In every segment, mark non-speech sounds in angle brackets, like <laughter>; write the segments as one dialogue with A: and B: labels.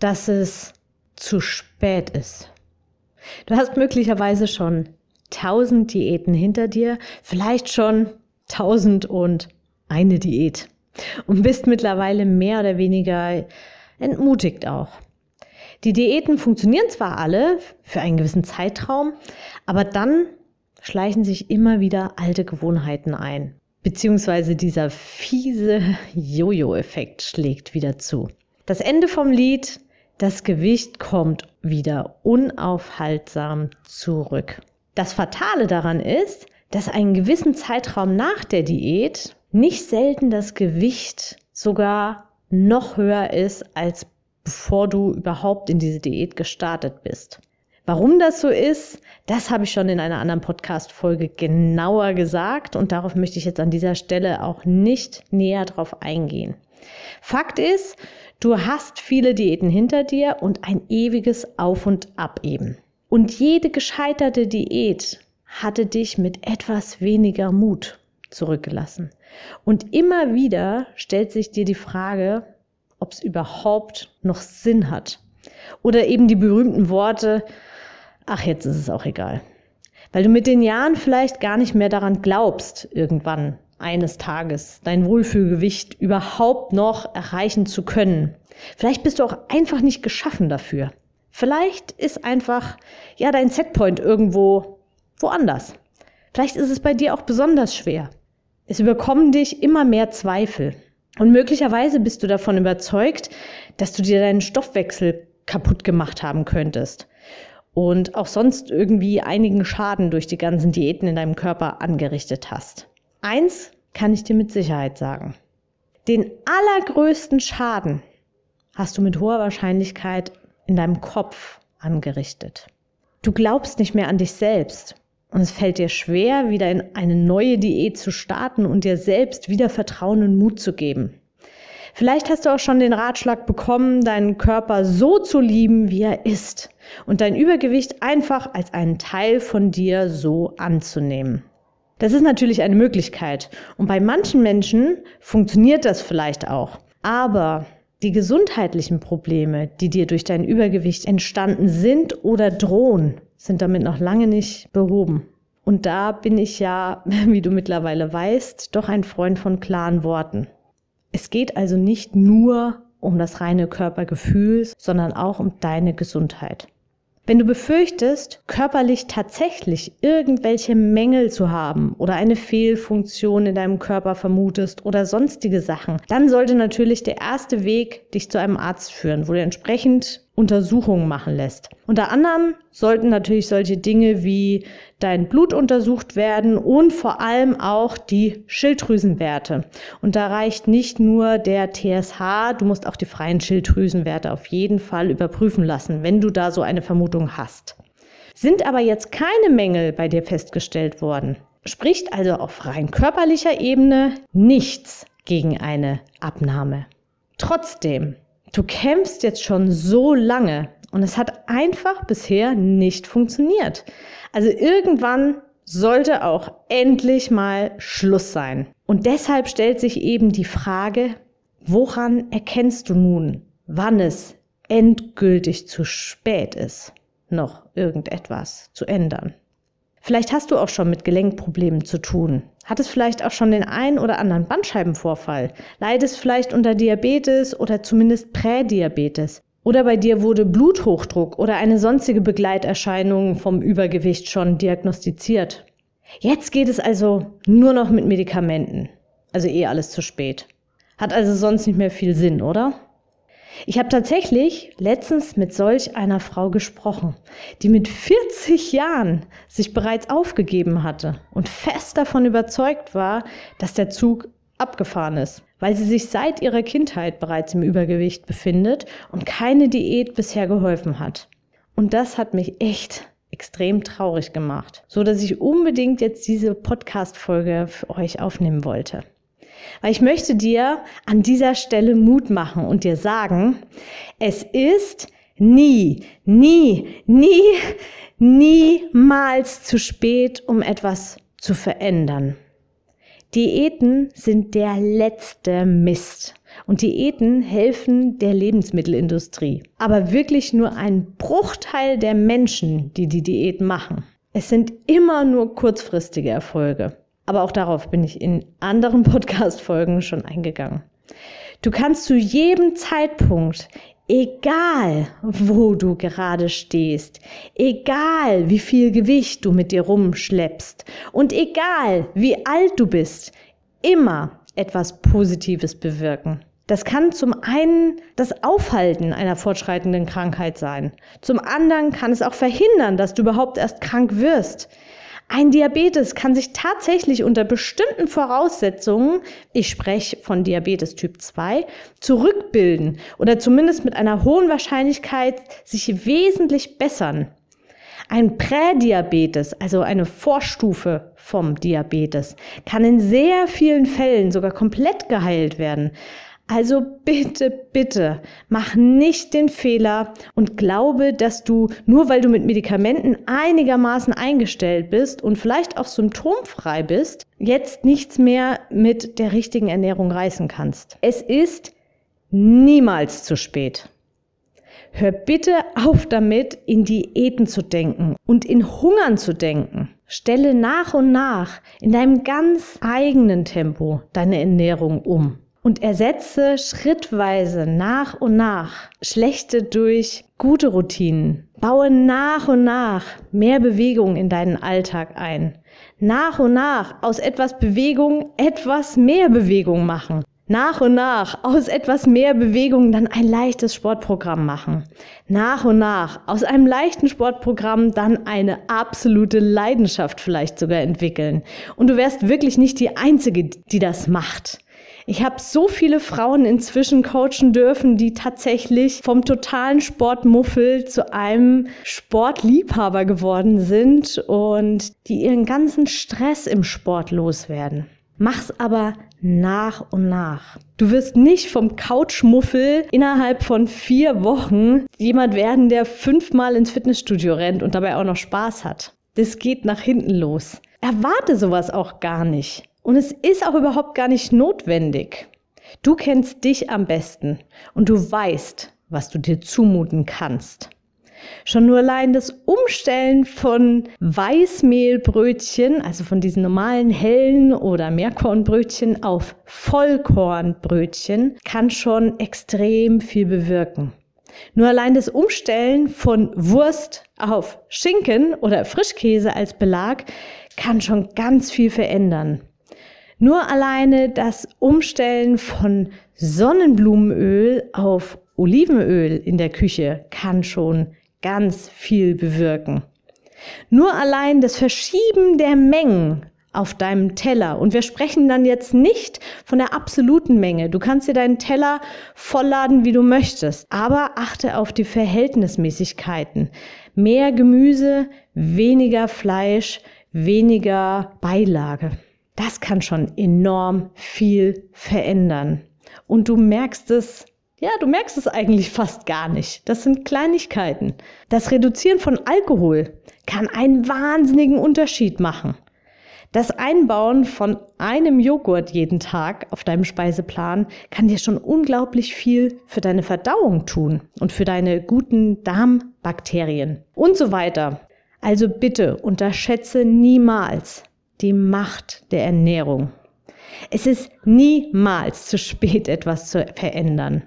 A: dass es zu spät ist. Du hast möglicherweise schon tausend Diäten hinter dir, vielleicht schon tausend und eine Diät und bist mittlerweile mehr oder weniger entmutigt auch. Die Diäten funktionieren zwar alle für einen gewissen Zeitraum, aber dann schleichen sich immer wieder alte Gewohnheiten ein. Beziehungsweise dieser fiese Jojo-Effekt schlägt wieder zu. Das Ende vom Lied das Gewicht kommt wieder unaufhaltsam zurück. Das Fatale daran ist, dass einen gewissen Zeitraum nach der Diät nicht selten das Gewicht sogar noch höher ist, als bevor du überhaupt in diese Diät gestartet bist. Warum das so ist, das habe ich schon in einer anderen Podcast-Folge genauer gesagt und darauf möchte ich jetzt an dieser Stelle auch nicht näher drauf eingehen. Fakt ist, Du hast viele Diäten hinter dir und ein ewiges Auf und Ab eben. Und jede gescheiterte Diät hatte dich mit etwas weniger Mut zurückgelassen. Und immer wieder stellt sich dir die Frage, ob es überhaupt noch Sinn hat. Oder eben die berühmten Worte, ach, jetzt ist es auch egal. Weil du mit den Jahren vielleicht gar nicht mehr daran glaubst, irgendwann eines Tages dein Wohlfühlgewicht überhaupt noch erreichen zu können. Vielleicht bist du auch einfach nicht geschaffen dafür. Vielleicht ist einfach, ja, dein Setpoint irgendwo woanders. Vielleicht ist es bei dir auch besonders schwer. Es überkommen dich immer mehr Zweifel. Und möglicherweise bist du davon überzeugt, dass du dir deinen Stoffwechsel kaputt gemacht haben könntest und auch sonst irgendwie einigen Schaden durch die ganzen Diäten in deinem Körper angerichtet hast. Eins kann ich dir mit Sicherheit sagen. Den allergrößten Schaden hast du mit hoher Wahrscheinlichkeit in deinem Kopf angerichtet. Du glaubst nicht mehr an dich selbst und es fällt dir schwer, wieder in eine neue Diät zu starten und dir selbst wieder Vertrauen und Mut zu geben. Vielleicht hast du auch schon den Ratschlag bekommen, deinen Körper so zu lieben, wie er ist und dein Übergewicht einfach als einen Teil von dir so anzunehmen. Das ist natürlich eine Möglichkeit. Und bei manchen Menschen funktioniert das vielleicht auch. Aber die gesundheitlichen Probleme, die dir durch dein Übergewicht entstanden sind oder drohen, sind damit noch lange nicht behoben. Und da bin ich ja, <laughs> wie du mittlerweile weißt, doch ein Freund von klaren Worten. Es geht also nicht nur um das reine Körpergefühl, sondern auch um deine Gesundheit. Wenn du befürchtest, körperlich tatsächlich irgendwelche Mängel zu haben oder eine Fehlfunktion in deinem Körper vermutest oder sonstige Sachen, dann sollte natürlich der erste Weg dich zu einem Arzt führen, wo du entsprechend Untersuchungen machen lässt. Unter anderem sollten natürlich solche Dinge wie dein Blut untersucht werden und vor allem auch die Schilddrüsenwerte. Und da reicht nicht nur der TSH, du musst auch die freien Schilddrüsenwerte auf jeden Fall überprüfen lassen, wenn du da so eine Vermutung hast. Sind aber jetzt keine Mängel bei dir festgestellt worden, spricht also auf rein körperlicher Ebene nichts gegen eine Abnahme. Trotzdem du kämpfst jetzt schon so lange und es hat einfach bisher nicht funktioniert. Also irgendwann sollte auch endlich mal Schluss sein. Und deshalb stellt sich eben die Frage, woran erkennst du nun, wann es endgültig zu spät ist, noch irgendetwas zu ändern? Vielleicht hast du auch schon mit Gelenkproblemen zu tun. Hattest vielleicht auch schon den einen oder anderen Bandscheibenvorfall. Leidest vielleicht unter Diabetes oder zumindest Prädiabetes. Oder bei dir wurde Bluthochdruck oder eine sonstige Begleiterscheinung vom Übergewicht schon diagnostiziert. Jetzt geht es also nur noch mit Medikamenten. Also eh alles zu spät. Hat also sonst nicht mehr viel Sinn, oder? Ich habe tatsächlich letztens mit solch einer Frau gesprochen, die mit 40 Jahren sich bereits aufgegeben hatte und fest davon überzeugt war, dass der Zug abgefahren ist, weil sie sich seit ihrer Kindheit bereits im Übergewicht befindet und keine Diät bisher geholfen hat. Und das hat mich echt extrem traurig gemacht, so dass ich unbedingt jetzt diese Podcast Folge für euch aufnehmen wollte. Weil ich möchte dir an dieser Stelle Mut machen und dir sagen, es ist nie, nie, nie, niemals zu spät, um etwas zu verändern. Diäten sind der letzte Mist. Und Diäten helfen der Lebensmittelindustrie. Aber wirklich nur ein Bruchteil der Menschen, die die Diät machen. Es sind immer nur kurzfristige Erfolge. Aber auch darauf bin ich in anderen <laughs> Podcast-Folgen schon eingegangen. Du kannst zu jedem Zeitpunkt, egal wo du gerade stehst, egal wie viel Gewicht du mit dir rumschleppst und egal wie alt du bist, immer etwas Positives bewirken. Das kann zum einen das Aufhalten einer fortschreitenden Krankheit sein. Zum anderen kann es auch verhindern, dass du überhaupt erst krank wirst. Ein Diabetes kann sich tatsächlich unter bestimmten Voraussetzungen, ich spreche von Diabetes Typ 2, zurückbilden oder zumindest mit einer hohen Wahrscheinlichkeit sich wesentlich bessern. Ein Prädiabetes, also eine Vorstufe vom Diabetes, kann in sehr vielen Fällen sogar komplett geheilt werden. Also bitte, bitte, mach nicht den Fehler und glaube, dass du, nur weil du mit Medikamenten einigermaßen eingestellt bist und vielleicht auch symptomfrei bist, jetzt nichts mehr mit der richtigen Ernährung reißen kannst. Es ist niemals zu spät. Hör bitte auf damit, in Diäten zu denken und in Hungern zu denken. Stelle nach und nach in deinem ganz eigenen Tempo deine Ernährung um und ersetze schrittweise nach und nach schlechte durch gute Routinen. Baue nach und nach mehr Bewegung in deinen Alltag ein. Nach und nach aus etwas Bewegung etwas mehr Bewegung machen. Nach und nach aus etwas mehr Bewegung dann ein leichtes Sportprogramm machen. Nach und nach aus einem leichten Sportprogramm dann eine absolute Leidenschaft vielleicht sogar entwickeln. Und du wärst wirklich nicht die Einzige, die das macht. Ich habe so viele Frauen inzwischen coachen dürfen, die tatsächlich vom totalen Sportmuffel zu einem Sportliebhaber geworden sind und die ihren ganzen Stress im Sport loswerden. Mach's aber nach und nach. Du wirst nicht vom Couchmuffel innerhalb von vier Wochen jemand werden, der fünfmal ins Fitnessstudio rennt und dabei auch noch Spaß hat. Das geht nach hinten los. Erwarte sowas auch gar nicht. Und es ist auch überhaupt gar nicht notwendig. Du kennst dich am besten und du weißt, was du dir zumuten kannst. Schon nur allein das Umstellen von Weißmehlbrötchen, also von diesen normalen hellen oder Mehrkornbrötchen auf Vollkornbrötchen, kann schon extrem viel bewirken. Nur allein das Umstellen von Wurst auf Schinken oder Frischkäse als Belag kann schon ganz viel verändern. Nur alleine das Umstellen von Sonnenblumenöl auf Olivenöl in der Küche kann schon ganz viel bewirken. Nur allein das Verschieben der Mengen auf deinem Teller. Und wir sprechen dann jetzt nicht von der absoluten Menge. Du kannst dir deinen Teller vollladen, wie du möchtest. Aber achte auf die Verhältnismäßigkeiten. Mehr Gemüse, weniger Fleisch, weniger Beilage. Das kann schon enorm viel verändern. Und du merkst es, ja, du merkst es eigentlich fast gar nicht. Das sind Kleinigkeiten. Das Reduzieren von Alkohol kann einen wahnsinnigen Unterschied machen. Das Einbauen von einem Joghurt jeden Tag auf deinem Speiseplan kann dir schon unglaublich viel für deine Verdauung tun und für deine guten Darmbakterien und so weiter. Also bitte unterschätze niemals, die Macht der Ernährung. Es ist niemals zu spät, etwas zu verändern.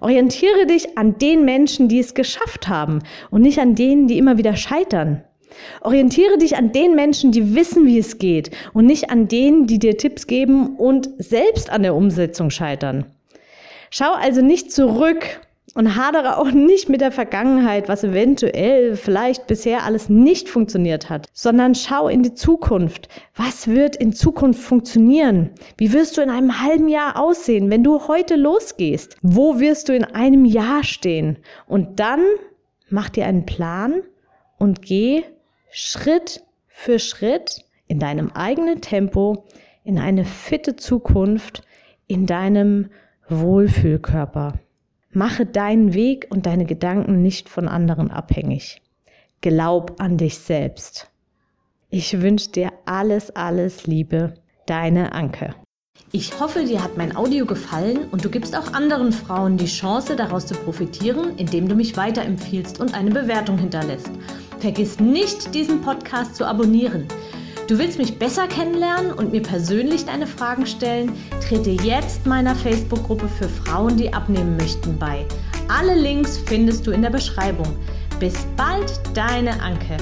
A: Orientiere dich an den Menschen, die es geschafft haben und nicht an denen, die immer wieder scheitern. Orientiere dich an den Menschen, die wissen, wie es geht und nicht an denen, die dir Tipps geben und selbst an der Umsetzung scheitern. Schau also nicht zurück und hadere auch nicht mit der Vergangenheit, was eventuell vielleicht bisher alles nicht funktioniert hat, sondern schau in die Zukunft. Was wird in Zukunft funktionieren? Wie wirst du in einem halben Jahr aussehen, wenn du heute losgehst? Wo wirst du in einem Jahr stehen? Und dann mach dir einen Plan und geh Schritt für Schritt in deinem eigenen Tempo in eine fitte Zukunft in deinem Wohlfühlkörper. Mache deinen Weg und deine Gedanken nicht von anderen abhängig. Glaub an dich selbst. Ich wünsche dir alles, alles Liebe. Deine Anke.
B: Ich hoffe, dir hat mein Audio gefallen und du gibst auch anderen Frauen die Chance, daraus zu profitieren, indem du mich weiterempfiehlst und eine Bewertung hinterlässt. Vergiss nicht, diesen Podcast zu abonnieren. Du willst mich besser kennenlernen und mir persönlich deine Fragen stellen? Trete jetzt meiner Facebook-Gruppe für Frauen, die abnehmen möchten, bei. Alle Links findest du in der Beschreibung. Bis bald, deine Anke.